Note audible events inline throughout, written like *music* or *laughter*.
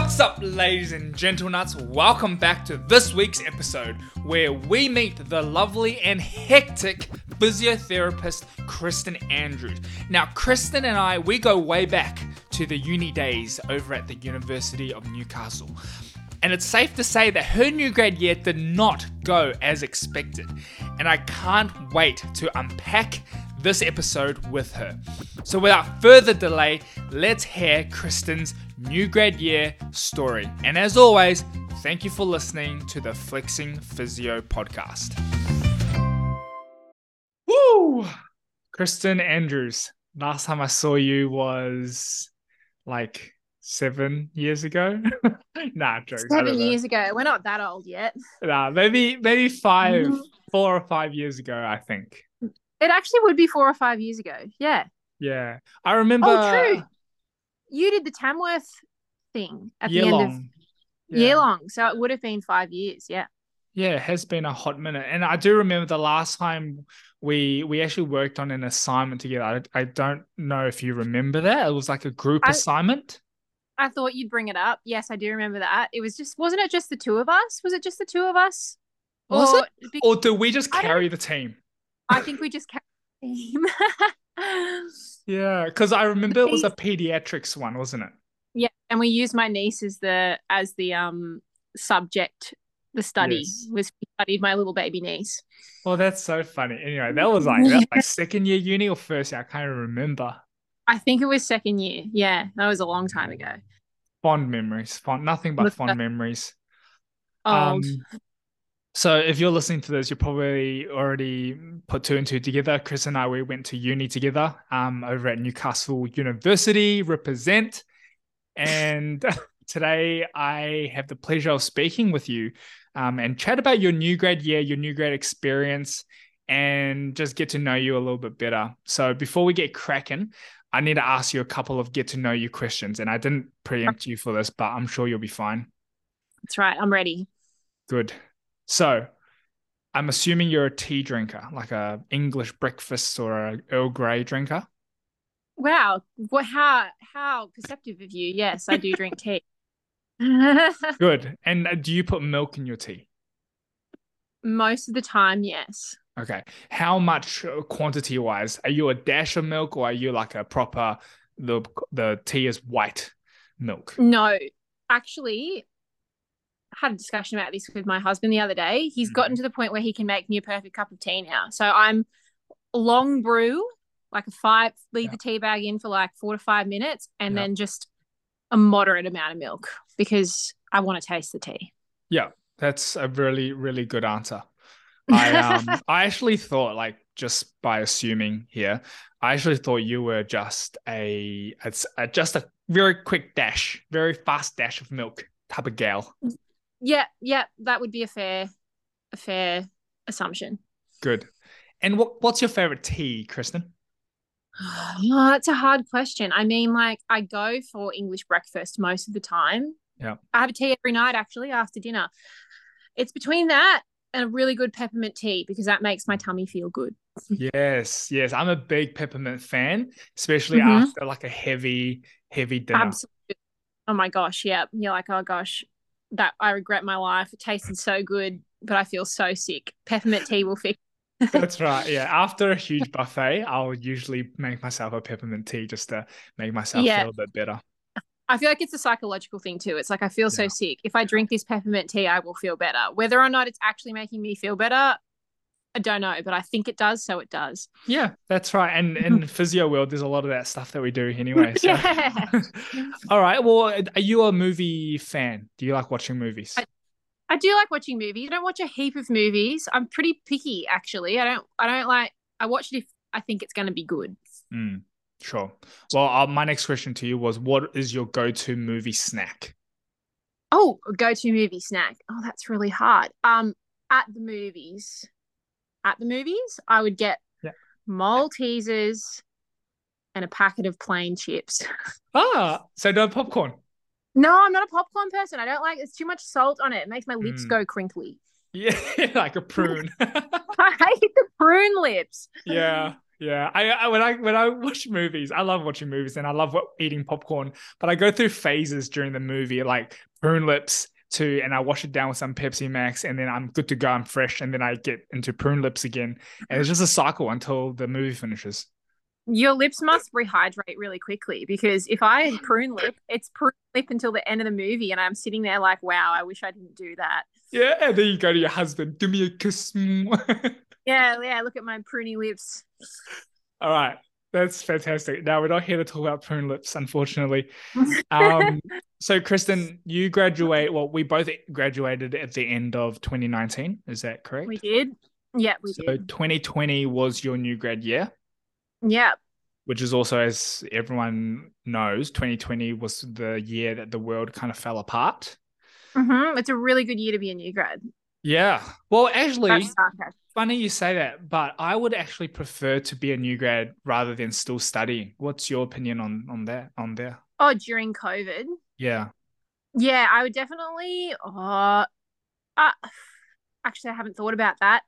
What's up, ladies and gentlenuts? Welcome back to this week's episode where we meet the lovely and hectic physiotherapist Kristen Andrews. Now, Kristen and I, we go way back to the uni days over at the University of Newcastle. And it's safe to say that her new grad year did not go as expected. And I can't wait to unpack this episode with her. So, without further delay, let's hear Kristen's new grad year story. And as always, thank you for listening to the Flexing Physio podcast. Woo! Kristen Andrews. Last time I saw you was like seven years ago. *laughs* nah, jokes. Seven years ago. We're not that old yet. Nah, maybe maybe 5 mm-hmm. four or five years ago. I think it actually would be four or five years ago. Yeah. Yeah, I remember. Oh, true. You did the Tamworth thing at the end long. of yeah. year long, so it would have been five years. Yeah. Yeah, it has been a hot minute, and I do remember the last time we we actually worked on an assignment together. I, I don't know if you remember that. It was like a group I, assignment. I thought you'd bring it up. Yes, I do remember that. It was just wasn't it just the two of us? Was it just the two of us? Was or, it? Or do we just carry the team? I think we just carry the team. *laughs* yeah, because I remember it was a pediatrics one, wasn't it? Yeah, and we used my niece as the as the um subject. The study yes. was studied my little baby niece. Well, that's so funny. Anyway, that was like that was like *laughs* second year uni or first year. I can't remember. I think it was second year. Yeah, that was a long time ago. Fond memories. Fond, nothing but fond memories. Old. Um, so if you're listening to this, you probably already put two and two together. Chris and I, we went to uni together um, over at Newcastle University, represent. And *laughs* today I have the pleasure of speaking with you um, and chat about your new grad year, your new grad experience, and just get to know you a little bit better. So before we get cracking, I need to ask you a couple of get to know you questions. And I didn't preempt you for this, but I'm sure you'll be fine. That's right. I'm ready. Good. So I'm assuming you're a tea drinker, like a English breakfast or a Earl Grey drinker. Wow. What how how perceptive of you. Yes, I do drink tea. *laughs* Good. And uh, do you put milk in your tea? Most of the time, yes. Okay. How much uh, quantity wise? Are you a dash of milk or are you like a proper the the tea is white milk? No. Actually, had a discussion about this with my husband the other day. He's mm-hmm. gotten to the point where he can make me a perfect cup of tea now. So I'm long brew, like a five, leave yeah. the tea bag in for like four to five minutes, and yeah. then just a moderate amount of milk because I want to taste the tea. Yeah, that's a really, really good answer. *laughs* I um I actually thought like just by assuming here, I actually thought you were just a it's a, just a very quick dash, very fast dash of milk type of gal. Yeah, yeah, that would be a fair a fair assumption. Good. And what what's your favorite tea, Kristen? *sighs* Oh, that's a hard question. I mean, like I go for English breakfast most of the time. Yeah. I have a tea every night actually after dinner. It's between that and a really good peppermint tea because that makes my tummy feel good. *laughs* yes, yes. I'm a big peppermint fan, especially mm-hmm. after like a heavy, heavy dinner. Absolutely. Oh my gosh, yeah. You're like, oh gosh, that I regret my life. It tasted so good, but I feel so sick. Peppermint tea will fix. *laughs* That's *laughs* right. Yeah. After a huge buffet, I'll usually make myself a peppermint tea just to make myself yeah. feel a bit better. I feel like it's a psychological thing too. It's like I feel so sick. If I drink this peppermint tea, I will feel better. Whether or not it's actually making me feel better, I don't know, but I think it does, so it does. Yeah, that's right. And in *laughs* physio world, there's a lot of that stuff that we do anyway. *laughs* So. yeah. *laughs* All right. Well, are you a movie fan? Do you like watching movies? I, I do like watching movies. I don't watch a heap of movies. I'm pretty picky, actually. I don't. I don't like. I watch it if I think it's going to be good. Mm. Sure. Well, uh, my next question to you was what is your go to movie snack? Oh, go to movie snack. Oh, that's really hard. Um, at the movies, at the movies, I would get yeah. Maltesers and a packet of plain chips. *laughs* Ah, so no popcorn. No, I'm not a popcorn person. I don't like it's too much salt on it. It makes my lips mm. go crinkly. Yeah, *laughs* like a prune. *laughs* I hate the prune lips. Yeah, Yeah, I, I when I when I watch movies, I love watching movies and I love what, eating popcorn. But I go through phases during the movie, like prune lips to, and I wash it down with some Pepsi Max, and then I'm good to go. I'm fresh, and then I get into prune lips again, and it's just a cycle until the movie finishes. Your lips must rehydrate really quickly because if I prune lip, it's prune lip until the end of the movie, and I'm sitting there like, wow, I wish I didn't do that. Yeah, and then you go to your husband, give me a kiss. *laughs* Yeah, yeah. Look at my pruny lips. All right. That's fantastic. Now we're not here to talk about prune lips, unfortunately. *laughs* Um, so Kristen, you graduate. Well, we both graduated at the end of 2019. Is that correct? We did. Yeah, we so did. 2020 was your new grad year, Yeah. which is also, as everyone knows, 2020 was the year that the world kind of fell apart. hmm It's a really good year to be a new grad. Yeah. Well, actually. Funny you say that, but I would actually prefer to be a new grad rather than still studying. What's your opinion on on that? On there? Oh, during COVID. Yeah. Yeah, I would definitely. Oh, uh, actually, I haven't thought about that.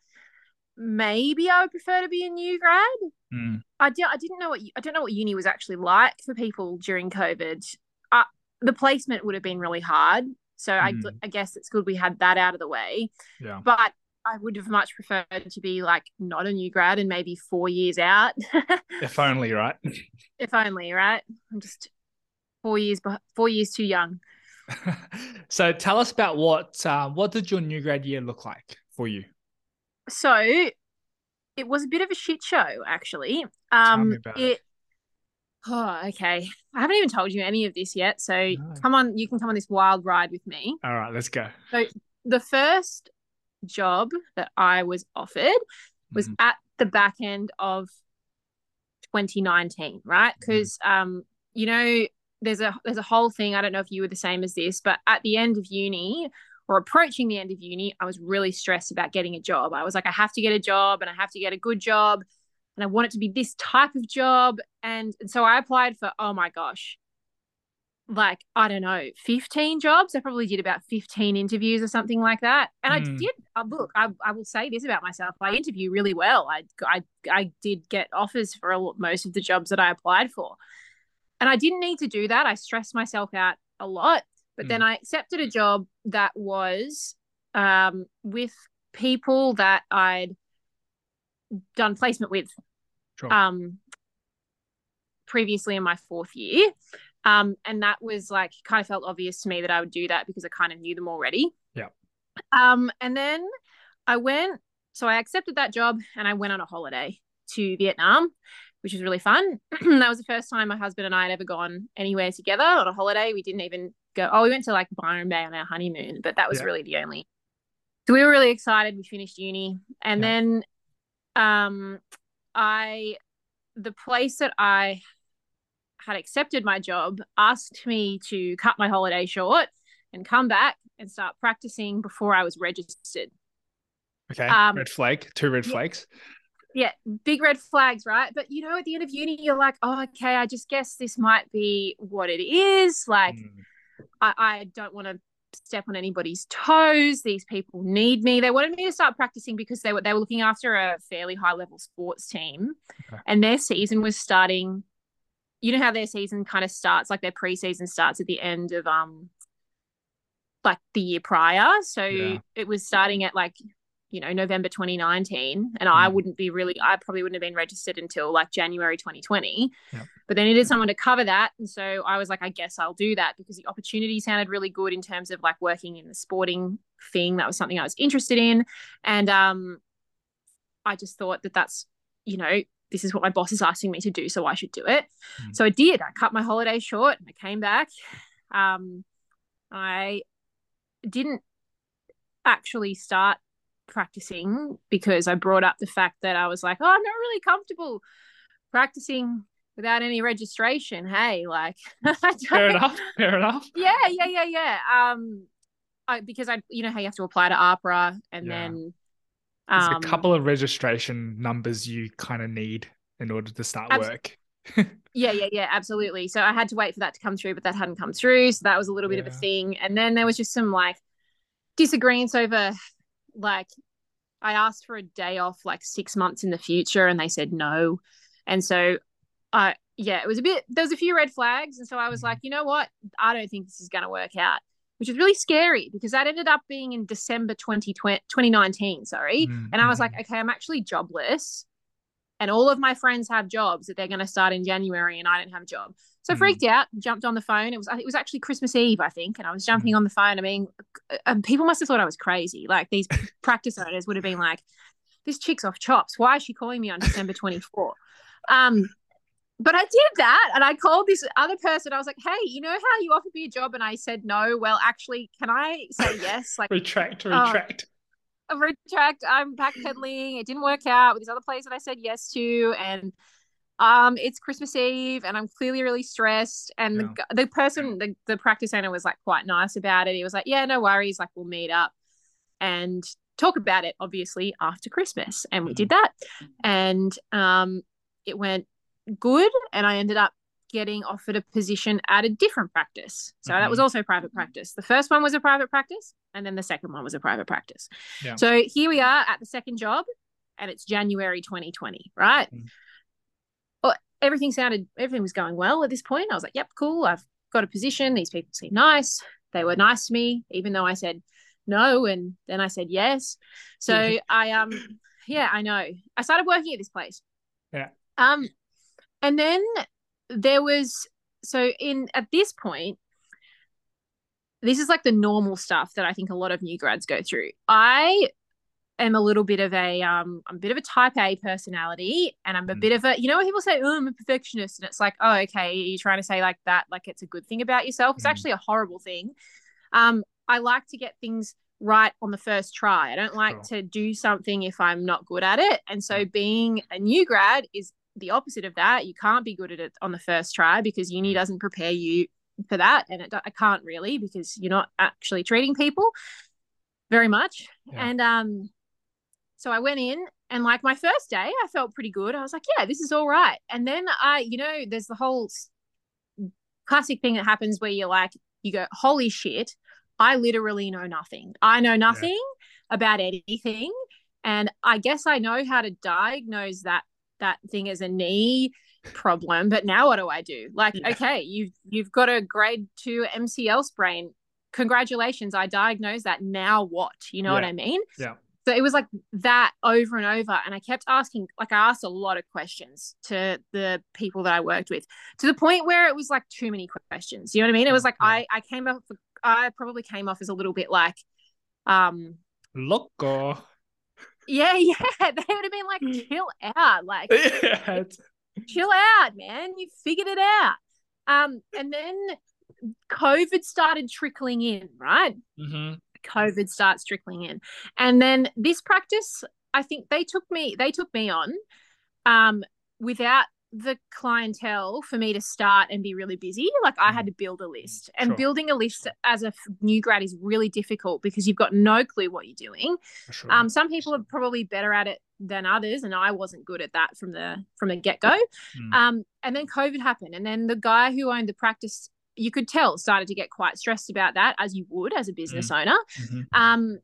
Maybe I would prefer to be a new grad. Mm. I. I didn't know what I don't know what uni was actually like for people during COVID. Uh, the placement would have been really hard. So I, Mm. I guess it's good we had that out of the way. Yeah. But I would have much preferred to be like not a new grad and maybe four years out, *laughs* If only, right? if only. Right? I'm just four years, four years too young. *laughs* so tell us about what uh, what did your new grad year look like for you? So it was a bit of a shit show, actually. me Um, about it. *sighs* Oh, okay. I haven't even told you any of this yet, so No. come on, you can come on this wild ride with me. All right, let's go. So the first job that I was offered was Mhm. at the back end of 2019, right? Because um, you know, there's a there's a whole thing. I don't know if you were the same as this, but at the end of uni or approaching the end of uni, I was really stressed about getting a job. I was like, I have to get a job and I have to get a good job and I want it to be this type of job. And, and so I applied for, oh my gosh, like, I don't know, 15 jobs. I probably did about 15 interviews or something like that. And I Hmm. did, uh, look, I, I will say this about myself. I interview really well. I, I, I did get offers for a, most of the jobs that I applied for. And I didn't need to do that. I stressed myself out a lot. But then I accepted a job that was um, with people that I'd done placement with Sure. um, previously in my fourth year. Um, and that was like kind of felt obvious to me that I would do that because I kind of knew them already. Yeah. Um, and then I went, so I accepted that job and I went on a holiday to Vietnam, which was really fun. *clears throat* that was the first time my husband and I had ever gone anywhere together on a holiday. We didn't even go, oh, we went to like Byron Bay on our honeymoon, but that was Yeah. really the only. So we were really excited. We finished uni. And Yeah. then um I the place that I had accepted my job asked me to cut my holiday short and come back and start practicing before I was registered. Okay. um, red flag. Two red yeah. flags. Yeah, big red flags, right? But you know, at the end of uni, you're like, oh, okay, I just guess this might be what it is. Like, Mm. I, I don't want to step on anybody's toes. These people need me. They wanted me to start practicing because they were they were looking after a fairly high level sports team, Okay. and their season was starting. You know how their season kind of starts, like their preseason starts at the end of um, like the year prior. So Yeah. it was starting at like you know November 2019, and I Mm. wouldn't be really. I probably wouldn't have been registered until like January 2020. Yep. But they needed someone to cover that. And so I was like, I guess I'll do that because the opportunity sounded really good in terms of like working in the sporting thing. That was something I was interested in. And um, I just thought that that's, you know, this is what my boss is asking me to do. So I should do it. Mm. So I did. I cut my holiday short and I came back. Um, I didn't actually start practicing because I brought up the fact that I was like, oh, I'm not really comfortable practicing without any registration. Hey, like, *laughs* Fair enough. Fair enough. *laughs* yeah, yeah, yeah, yeah. Um, I, because I, you know how you have to apply to AHPRA and Yeah. then, There's um, a couple of registration numbers you kind of need in order to start Abs- work. *laughs* yeah, yeah, yeah, absolutely. So I had to wait for that to come through, but that hadn't come through, so that was a little bit of a thing. And then there was just some like disagreements over, like, I asked for a day off like six months in the future, and they said no. And so I yeah, it was a bit there was a few red flags. And so I was Mhm. like, you know what? I don't think this is gonna work out. Which is really scary because that ended up being in December 2020, 2019, sorry. Mm, And I was like, okay, I'm actually jobless. And all of my friends have jobs that they're going to start in January, and I didn't have a job. So I Mhm. freaked out, jumped on the phone. It was it was actually Christmas Eve, I think, and I was jumping on the phone. I mean, people must have thought I was crazy. Like these *laughs* practice owners would have been like, "This chick's off chops. Why is she calling me on December 24?" Um, but I did that, and I called this other person. I was like, "Hey, you know how you offered me a job, and I said no? Well, actually, can I say *laughs* yes? Like, retract, Oh. retract. a retract. I'm backpedaling. It didn't work out with this other place that I said yes to, and um, it's Christmas Eve, and I'm clearly really stressed. And the, Yeah. gu- the person, the, the practice owner, was like quite nice about it. He was like, "Yeah, no worries. Like, we'll meet up and talk about it, obviously after Christmas." And we did that, and um, it went good, and I ended up getting offered a position at a different practice. So that was Mhm. also private practice. The first one was a private practice, and then the second one was a private practice. Yeah. So here we are at the second job, and it's January 2020, right? Mm. Well, everything sounded, everything was going well at this point. I was like, yep, cool. I've got a position. These people seem nice. They were nice to me, even though I said no, and then I said yes. So *laughs* I um, yeah, I know. I started working at this place. Yeah. Um, and then there was so in at this point this is like the normal stuff that I think a lot of new grads go through. I am a little bit of a um I'm a bit of a type A personality and I'm a Mm. bit of a you know when people say oh I'm a perfectionist and it's like oh okay you're trying to say like that like it's a good thing about yourself it's Mm. actually a horrible thing um I like to get things right on the first try I don't like to do something if I'm not good at it and so being a new grad is the opposite of that you can't be good at it on the first try because uni Mm. doesn't prepare you for that and it, I can't really because you're not actually treating people very much. Yeah. and um so I went in and like my first day I felt pretty good. I was like yeah this is all right. And then I you know there's the whole classic thing that happens where you're like you go holy shit I literally know nothing. I know nothing about anything. And I guess I know how to diagnose that that thing as a knee problem but now what do I do like Yeah. okay you've you've got a grade 2 MCL sprain congratulations I diagnosed that now what you know what I mean Yeah. so it was like that over and over and I kept asking like I asked a lot of questions to the people that I worked with to the point where it was like too many questions you know what I mean it was like Yeah. I I came off I probably came off as a little bit like um Loco. Yeah *laughs* yeah they would have been like chill out like *laughs* yeah. chill out, man. You figured it out. Um, and then COVID started trickling in, right? mhm. COVID starts trickling in. And then this practice, I think they took me, they took me on um without the clientele for me to start and be really busy. Like I had to build a list. And Sure. building a list as a new grad is really difficult because you've got no clue what you're doing. Sure. Um, some people are probably better at it than others, and I wasn't good at that from the from the get go. Mm. Um, and then COVID happened, and then the guy who owned the practice, you could tell, started to get quite stressed about that, as you would as a business owner. Mhm. Um,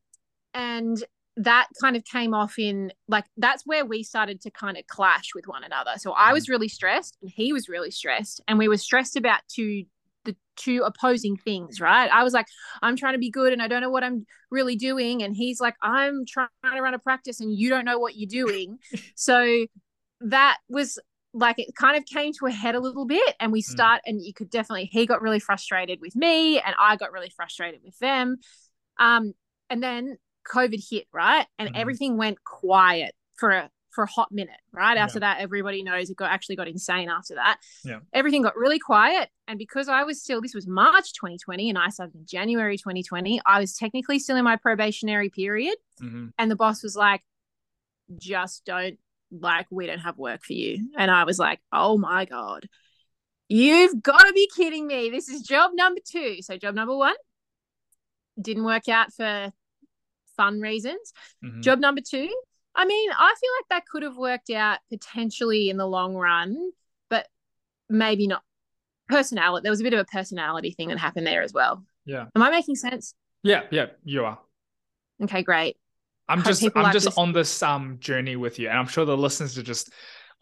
and that kind of came off in like that's where we started to kind of clash with one another. So I was really stressed, and he was really stressed, and we were stressed about two the two opposing things, right? I was like, I'm trying to be good and I don't know what I'm really doing. And he's like, I'm trying to run a practice and you don't know what you're doing. *laughs* so that was like it kind of came to a head a little bit and we start and you could definitely he got really frustrated with me and I got really frustrated with them. Um and then COVID hit, right? And Mhm. everything went quiet for a for a hot minute, right? Yeah. After that, everybody knows it got actually got insane after that. Yeah. Everything got really quiet. And because I was still, this was March 2020 and I started in January 2020, I was technically still in my probationary period. Mhm. And the boss was like, just don't, like, we don't have work for you. And I was like, oh my God, you've got to be kidding me. This is job number two. So, job number one didn't work out for fun reasons. Mhm. Job number two, I mean, I feel like that could have worked out potentially in the long run, but maybe not. Personality, there was a bit of a personality thing that happened there as well. Yeah. Am I making sense? Yeah. Yeah. You are. Okay, great. I'm just I'm like just this. on this um journey with you, and I'm sure the listeners are just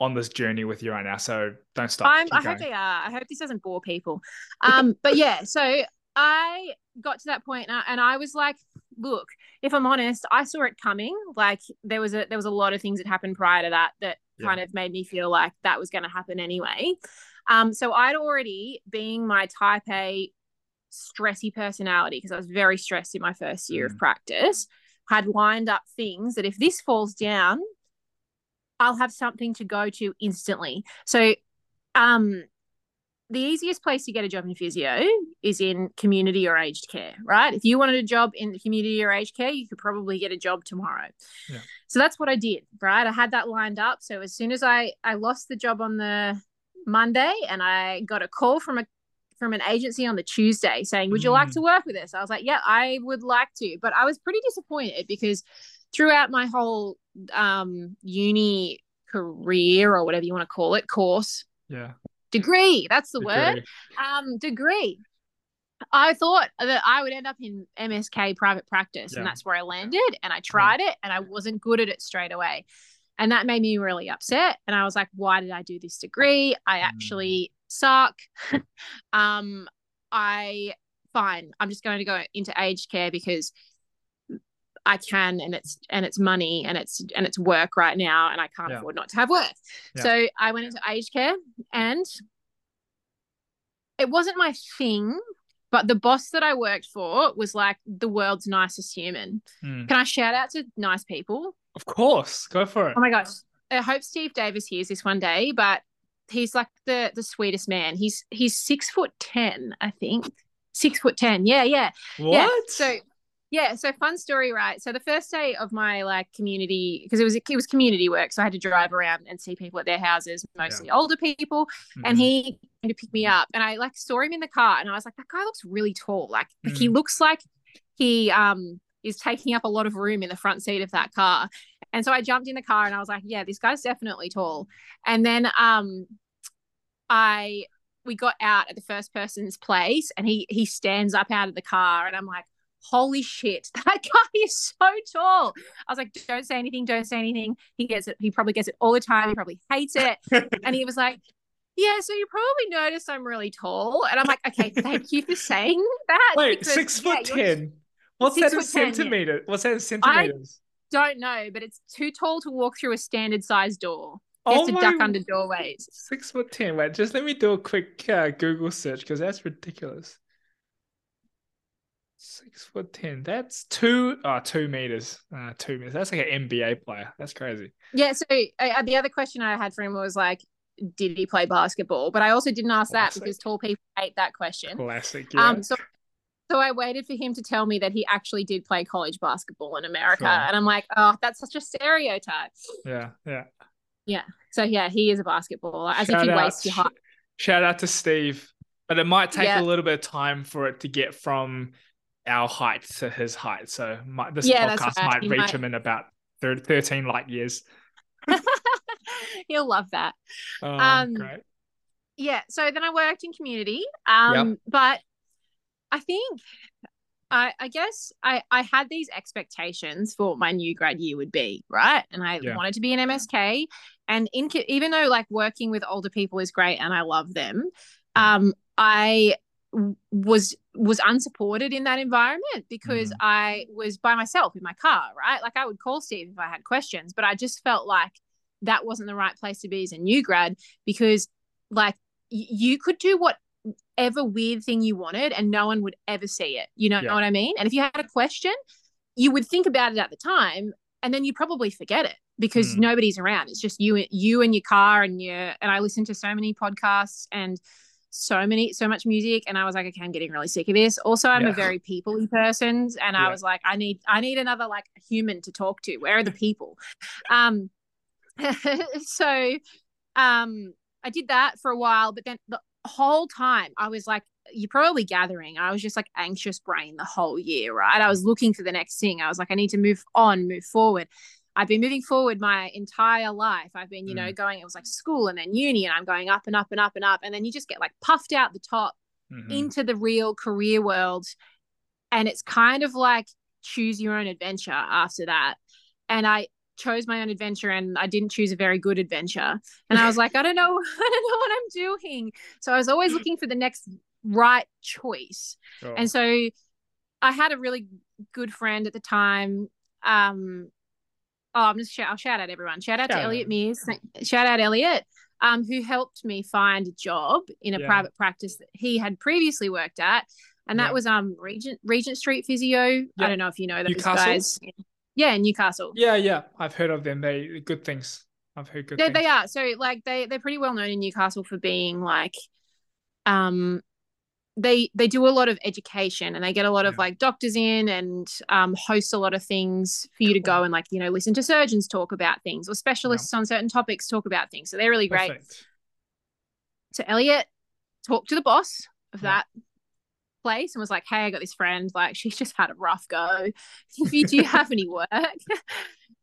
on this journey with you right now. So don't stop. I hope they are. I hope this doesn't bore people. *laughs* Um, but yeah, so I got to that point and I, and I was like, look, if I'm honest, I saw it coming. Like there was a there was a lot of things that happened prior to that that yeah. kind of made me feel like that was going to happen anyway. Um, so I'd already, being my type A stressy personality, because I was very stressed in my first year mm. of practice, had lined up things that if this falls down, I'll have something to go to instantly. So, um, the easiest place to get a job in physio is in community or aged care, right? If you wanted a job in community or aged care, you could probably get a job tomorrow. Yeah. So that's what I did, right? I had that lined up. So as soon as I I lost the job on the Monday and I got a call from a from an agency on the Tuesday saying, Would you like to mm. work with us? I was like, Yeah, I would like to. But I was pretty disappointed because throughout my whole um, uni career or whatever you want to call it, course. Yeah. Degree. That's the degree. word. Um, degree. I thought that I would end up in MSK private practice, yeah. and that's where I landed. And I tried yeah. it, and I wasn't good at it straight away. And that made me really upset. And I was like, why did I do this degree? I actually mm. suck. *laughs* um, I fine. I'm just going to go into aged care because I can and it's and it's money and it's and it's work right now and I can't yeah. afford not to have work. Yeah. So I went into aged care and it wasn't my thing, but the boss that I worked for was like the world's nicest human. Mm. Can I shout out to nice people? Of course, go for it. Oh my gosh, I hope Steve Davis hears this one day, but he's like the the sweetest man. He's he's six foot ten, I think. Six foot ten. Yeah, yeah. What? Yeah. So yeah, so fun story, right? So the first day of my like community, because it was it was community work, so I had to drive around and see people at their houses, mostly yeah. older people. Mm-hmm. And he came to pick me up, and I like saw him in the car, and I was like, that guy looks really tall. Like, mm-hmm. like he mm. looks like he um is taking up a lot of room in the front seat of that car. And so I jumped in the car and I was like, yeah, this guy's definitely tall. And then um I we got out at the first person's place and he he stands up out of the car and I'm like, holy shit, *laughs* that guy is so tall. I was like, don't say anything, don't say anything. He gets it, he probably gets it all the time. He probably hates it. and he *laughs* was like, yeah, so you probably noticed I'm really tall. And I'm like, okay, thank you for saying that. Wait, because, six foot yeah, 10. What's that in centimeters? What's that in centimeters? I don't know, but it's too tall to walk through a standard size door. You oh to my... duck under doorways. Six foot ten. Wait, just let me do a quick uh, Google search because that's ridiculous. Six foot ten. That's two. Oh, two meters. Uh, two meters. That's like an NBA player. That's crazy. Yeah. So uh, the other question I had for him was like, did he play basketball? But I also didn't ask Classic. that because tall people hate that question. Classic. Yeah. Um. So so I waited for him to tell me that he actually did play college basketball in America. Sure. And I'm like, oh, that's such a stereotype. Yeah, yeah. Yeah. So yeah, he is a basketballer. As shout if he out, wastes your height. Shout out to Steve. But it might take yeah. a little bit of time for it to get from our height to his height. So my, this yeah, podcast right. might reach might... him in about 13 light years. *laughs* He'll love that. Oh, um, great. Yeah. So then I worked in community. Um, yep. but I think I, I guess I, I had these expectations for what my new grad year would be, right? And I yeah. wanted to be an MSK. And in, even though like working with older people is great and I love them, um, I was was unsupported in that environment because mm. I was by myself in my car, right? Like I would call Steve if I had questions, but I just felt like that wasn't the right place to be as a new grad because like you could do whatever weird thing you wanted and no one would ever see it. You know, yeah. know what I mean? And if you had a question, you would think about it at the time and then you probably forget it because mm. nobody's around. It's just you you and your car and your and I listen to so many podcasts and so many so much music and I was like okay I'm getting really sick of this. Also I'm yeah. a very peoply person and yeah. I was like I need I need another like human to talk to. Where are the people? um *laughs* so um I did that for a while but then the whole time I was like, you're probably gathering. I was just like anxious brain the whole year, right? I was looking for the next thing. I was like, I need to move on, move forward. I've been moving forward my entire life. I've been, you mm. know, going, it was like school and then uni, and I'm going up and up and up and up. And then you just get like puffed out the top mm-hmm. into the real career world. And it's kind of like choose your own adventure after that. And I, chose my own adventure and I didn't choose a very good adventure. And I was like, I don't know, *laughs* I don't know what I'm doing. So I was always *laughs* looking for the next right choice. Sure. And so I had a really good friend at the time. Um, oh, I'm just shout, I'll shout out everyone. Shout out shout to out. Elliot Mears. Shout out Elliot, um, who helped me find a job in a yeah. private practice that he had previously worked at, and that yeah. was um Regent Regent Street Physio. Yeah. I don't know if you know those Newcastle? guys. Yeah, Newcastle. Yeah, yeah, I've heard of them. They good things. I've heard good. Yeah, things. they are. So like they they're pretty well known in Newcastle for being like, um, they they do a lot of education and they get a lot of like doctors in and um, host a lot of things for you to go and like you know listen to surgeons talk about things or specialists yeah. on certain topics talk about things. So they're really great. Perfect. so elliot talked to the boss of yeah. that place and was like hey i got this friend. Like she's just had a rough go. If you do have any work. *laughs*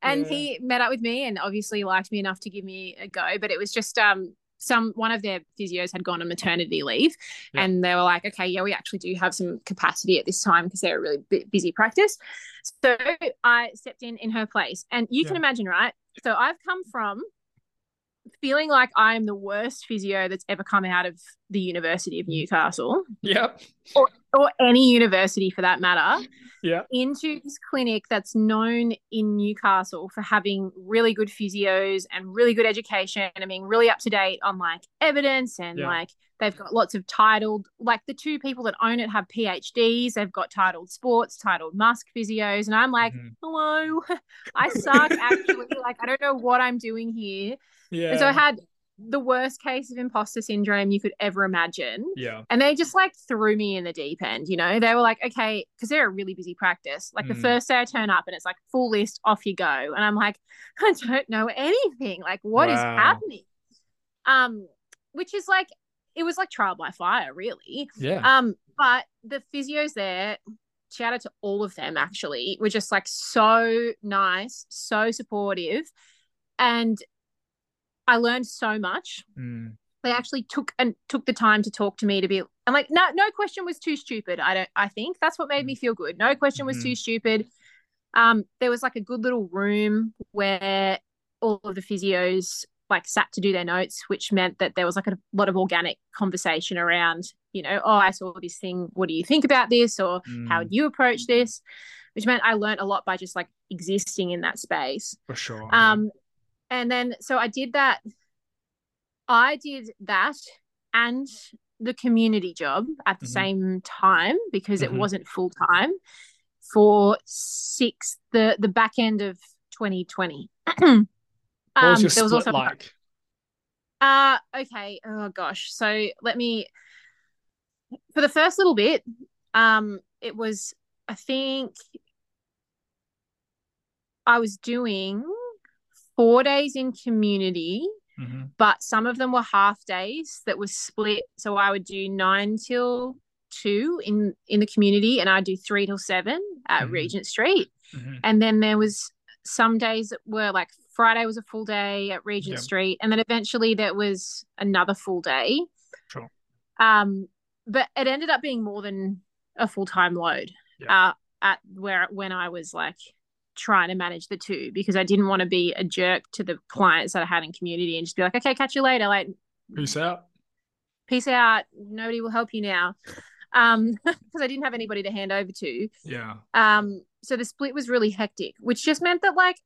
And he met up with me and obviously liked me enough to give me a go but it was just um some one of their physios had gone on maternity leave yeah. and they were like okay yeah we actually do have some capacity at this time because they're a really busy practice so i stepped in in her place and you yeah. can imagine right so i've come from feeling like i'm the worst physio that's ever come out of the university of newcastle yep or, or any university for that matter yeah. into this clinic that's known in Newcastle for having really good physios and really good education and being really up to date on like evidence and yeah. like they've got lots of titled like the two people that own it have PhDs. They've got titled sports, titled Musk physios, and I'm like, mm-hmm. hello, *laughs* I suck actually. like I don't know what I'm doing here. Yeah. And so I had the worst case of imposter syndrome you could ever imagine. Yeah. And they just like threw me in the deep end, you know? They were like, okay, because they're a really busy practice. Like mm. the first day I turn up and it's like full list, off you go. And I'm like, *laughs* I don't know anything. Like, what wow. is happening? Um, which is like, it was like trial by fire, really. Yeah. Um, but the physios there, shout out to all of them actually, were just like so nice, so supportive. And I learned so much. Mm. They actually took and took the time to talk to me to be I'm like, no, no question was too stupid. I don't I think that's what made me mm. feel good. No question was too stupid. Um, there was like a good little room where all of the physios like sat to do their notes, which meant that there was like a lot of organic conversation around, you know, oh, I saw this thing. What do you think about this? Or mm. how would you approach this? Which meant I learned a lot by just like existing in that space. For sure. Um, and then so I did that. I did that and the community job at the mm-hmm. same time because mm-hmm. it wasn't full time for six the the back end of 2020. um, *clears throat* what was your there was also like? Uh okay. Oh gosh. So let me for the first little bit, um, it was I think I was doing four days in community, mm-hmm. but some of them were half days that were split. So I would do nine till two in in the community, and I'd do three till seven at mm-hmm. Regent Street. Mm-hmm. And then there was some days that were like Friday was a full day at Regent Street, and then eventually there was another full day. Sure. Um, but it ended up being more than a full time load. Yeah. Uh, at where when I was like trying to manage the two because I didn't want to be a jerk to the clients that I had in community and just be like, okay, catch you later. Like, peace out. Peace out. Nobody will help you now. Um, *laughs* because I didn't have anybody to hand over to. Yeah. Um, so the split was really hectic, which just meant that like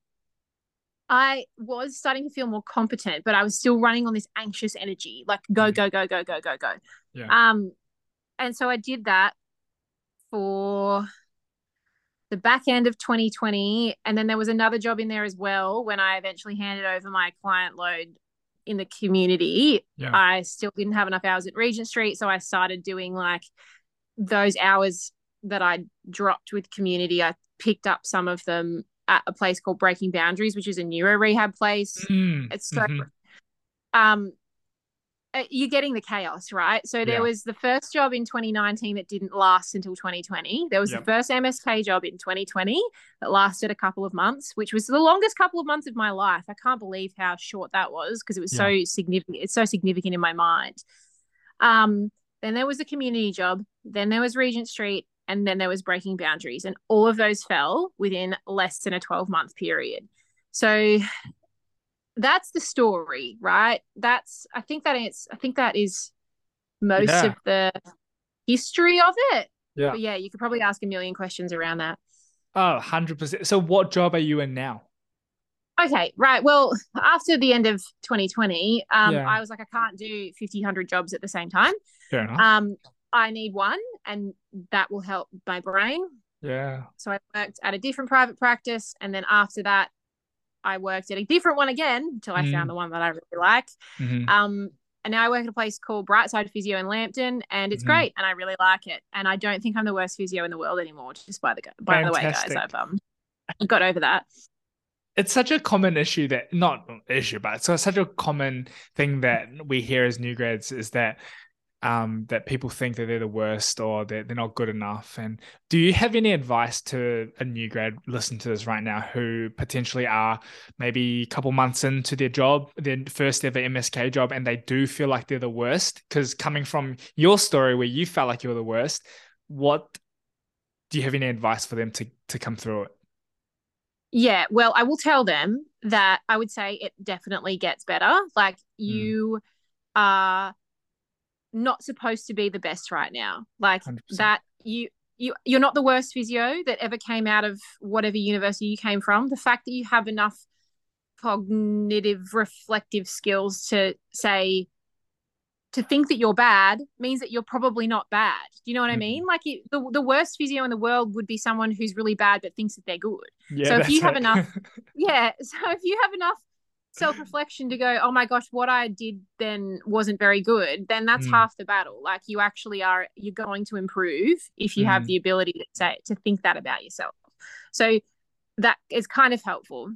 I was starting to feel more competent, but I was still running on this anxious energy, like go, go, go, go, go, go, go. Yeah. Um, and so I did that for the back end of 2020 and then there was another job in there as well when i eventually handed over my client load in the community yeah. i still didn't have enough hours at regent street so i started doing like those hours that i dropped with community i picked up some of them at a place called breaking boundaries which is a neuro rehab place mm. it's so mm-hmm. um you're getting the chaos, right? So there yeah. was the first job in 2019 that didn't last until 2020. There was yep. the first MSK job in 2020 that lasted a couple of months, which was the longest couple of months of my life. I can't believe how short that was because it was yeah. so significant. It's so significant in my mind. Um, then there was a community job. Then there was Regent Street, and then there was Breaking Boundaries, and all of those fell within less than a 12 month period. So that's the story, right? That's I think that it's I think that is most Yeah. of the history of it. Yeah. But yeah, you could probably ask a million questions around that. Oh, 100%. So what job are you in now? Okay, right. Well, after the end of 2020, um, Yeah. I was like, I can't do 50, 100 jobs at the same time. Fair enough. Um, I need one, and that will help my brain. yeah. So I worked at a different private practice, and then after that, I worked at a different one again until I Mm. found the one that I really like. Mhm. Um, and now I work at a place called Brightside Physio in Lambton, and it's Mhm. great, and I really like it. And I don't think I'm the worst physio in the world anymore. Just by the by the way, guys, I've um got over that. It's such a common issue that not issue, but it's such a common thing that we hear as new grads is that um that people think that they're the worst or that they're not good enough. And do you have any advice to a new grad listening to this right now who potentially are maybe a couple months into their job, their first ever MSK job, and they do feel like they're the worst? Because coming from your story where you felt like you were the worst, what do you have any advice for them to to come through it? Yeah, well, I will tell them that I would say it definitely gets better. Like you are not supposed to be the best right now. Like 100%. that you you you're not the worst physio that ever came out of whatever university you came from. The fact that you have enough cognitive reflective skills to say to think that you're bad means that you're probably not bad. Do you know what I Mhm. mean? Like the the worst physio in the world would be someone who's really bad but thinks that they're good. Yeah, So if you have it. enough- *laughs* Yeah. *laughs* So if you have enough self reflection to go, oh my gosh, what I did then wasn't very good, then that's Mm. half the battle. Like you actually are, you're going to improve if you have Mm. the ability to say, to think that about yourself. So that is kind of helpful,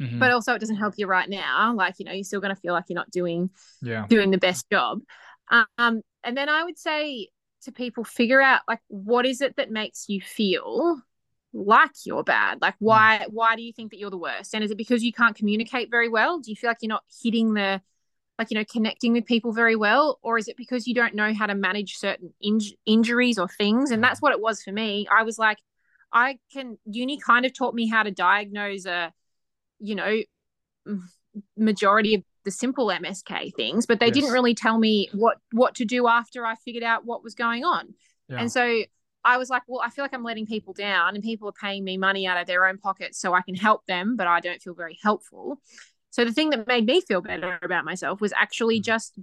Mhm. but also it doesn't help you right now. Like, you know, you're still going to feel like you're not doing yeah. doing the best job. Um, and then I would say to people, figure out like what is it that makes you feel like you're bad? Like hmm. why why do you think that you're the worst? And is it because you can't communicate very well? Do you feel like you're not hitting the like you know connecting with people very well or is it because you don't know how to manage certain inj- injuries or things and that's hmm. what it was for me i was like i can uni kind of taught me how to diagnose a you know majority of the simple msk things but they Yes. didn't really tell me what what to do after i figured out what was going on Yeah. and so I was like, well, I feel like I'm letting people down and people are paying me money out of their own pockets so I can help them, but I don't feel very helpful. So the thing that made me feel better about myself was actually Mhm. just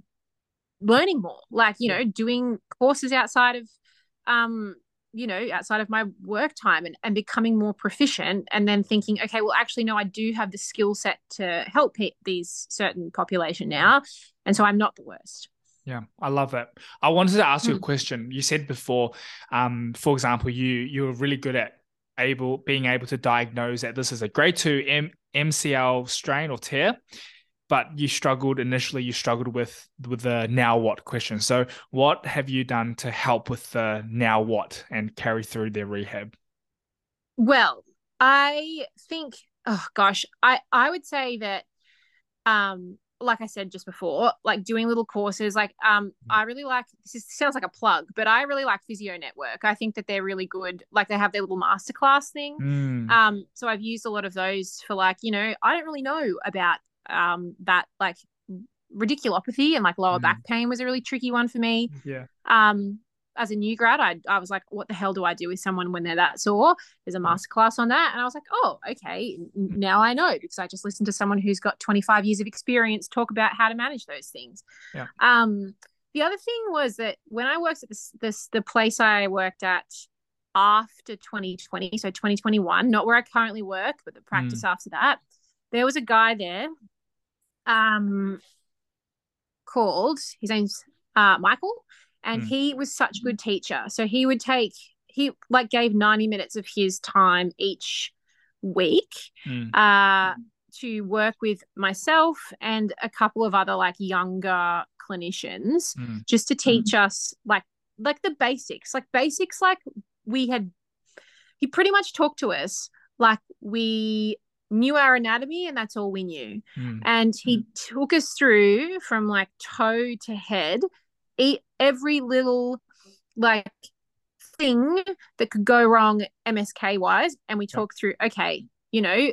learning more, like, you know, doing courses outside of, um, you know, outside of my work time and, and becoming more proficient and then thinking, okay, well, actually, no, I do have the skill set to help pe- these certain population now. And so I'm not the worst. Yeah, I love it. I wanted to ask you a Mm. question. You said before, um, for example, you you were really good at able being able to diagnose that this is a grade two M- MCL strain or tear, but you struggled initially. You struggled with with the now what question. So, what have you done to help with the now what and carry through their rehab? Well, I think, oh gosh, I I would say that, um, like I said just before, like doing little courses, like um, I really like. This is, sounds like a plug, but I really like Physio Network. I think that they're really good. Like they have their little masterclass thing. Mm, Um, so I've used a lot of those for like, you know, I don't really know about um that like radiculopathy and like lower Mm. back pain was a really tricky one for me yeah, um as a new grad I, I was like what the hell do i do with someone when they're that sore? There's a masterclass on that and i was like oh okay now i know because i just listened to someone who's got 25 years of experience talk about how to manage those things. Yeah. um the other thing was that when i worked at this this the place i worked at after 2020 so 2021 not where i currently work but the practice after that there was a guy there um called his name's uh Michael and Mm. he was such a good teacher. So he would take he like gave 90 minutes of his time each week Mm, uh to work with myself and a couple of other like younger clinicians mm, just to teach us like like the basics. Like basics like we had he pretty much talked to us like we knew our anatomy and that's all we knew. Mm, and he took us through from like toe to head every little like thing that could go wrong msk wise and we talked through okay you know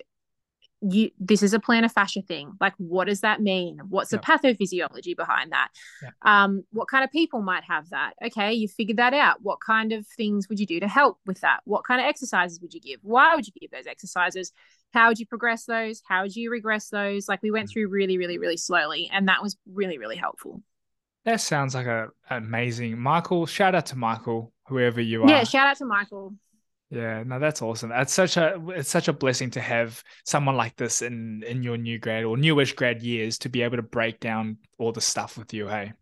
you this is a plantar fascia thing. Like what does that mean? What's Yep. the pathophysiology behind that? Yep. um what kind of people might have that? Okay you figured that out. What kind of things would you do to help with that? What kind of exercises would you give? Why would you give those exercises? How would you progress those? How would you regress those? Like we went Mm. through really really really slowly and that was really really helpful That sounds like a amazing Michael. Shout out to Michael, whoever you are. yeah shout out to michael Yeah, no, that's awesome. It's such a it's such a blessing to have someone like this in in your new grad or newish grad years to be able to break down all the stuff with you. Hey,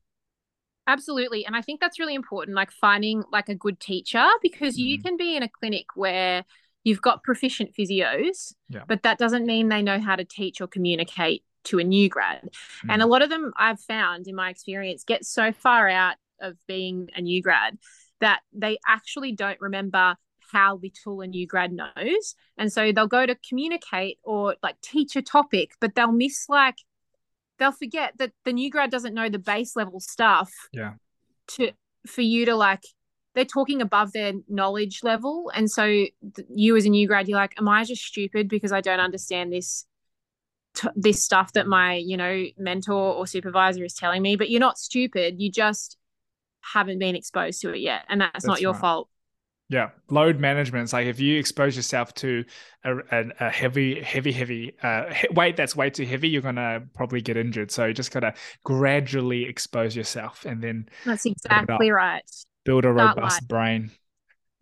Absolutely. And I think that's really important, like finding like a good teacher because you Mhm. can be in a clinic where you've got proficient physios, Yeah. but that doesn't mean they know how to teach or communicate to a new grad. And a mm. lot of them I've found in my experience get so far out of being a new grad that they actually don't remember how little a new grad knows. And so they'll go to communicate or like teach a topic, but they'll miss like they'll forget that the new grad doesn't know the base level stuff Yeah. to for you to like they're talking above their knowledge level and so th- you as a new grad you're like am i just stupid because i don't understand this t- this stuff that my you know mentor or supervisor is telling me but you're not stupid you just haven't been exposed to it yet and that's, not your right. fault Yeah, load management. It's like if you expose yourself to a, a, a heavy, heavy, heavy uh, weight that's way too heavy, you're gonna probably get injured. So you just gotta gradually expose yourself and then that's exactly right build a Start robust brain.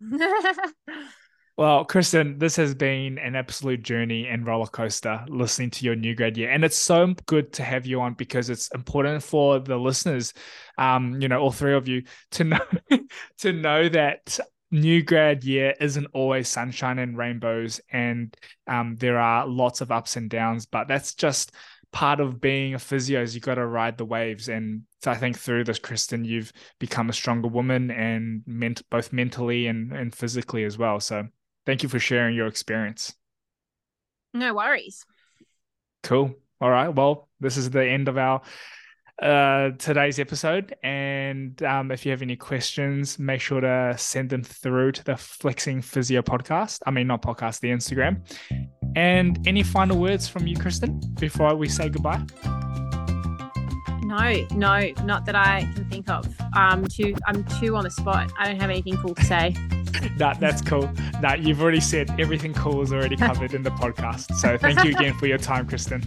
*laughs* *laughs* Well, Kristen, this has been an absolute journey and roller coaster listening to your new grad year. And it's so good to have you on because it's important for the listeners, um, you know, all three of you to know *laughs* to know that new grad year isn't always sunshine and rainbows and um, there are lots of ups and downs, but that's just part of being a physio is you got to ride the waves and i think through this kristen you've become a stronger woman and meant both mentally and, and physically as well so thank you for sharing your experience. No worries. Cool. All right. Well this is the end of our uh today's episode. And um if you have any questions make sure to send them through to the flexing physio podcast i mean not podcast the instagram. And any final words from you kristen before we say goodbye? No no not that i can think of. Um too i'm too on the spot. I don't have anything cool to say *laughs* *laughs* Nah, that's cool. Nah, you've already said everything cool is already covered in the podcast. So thank you again for your time, Kristen.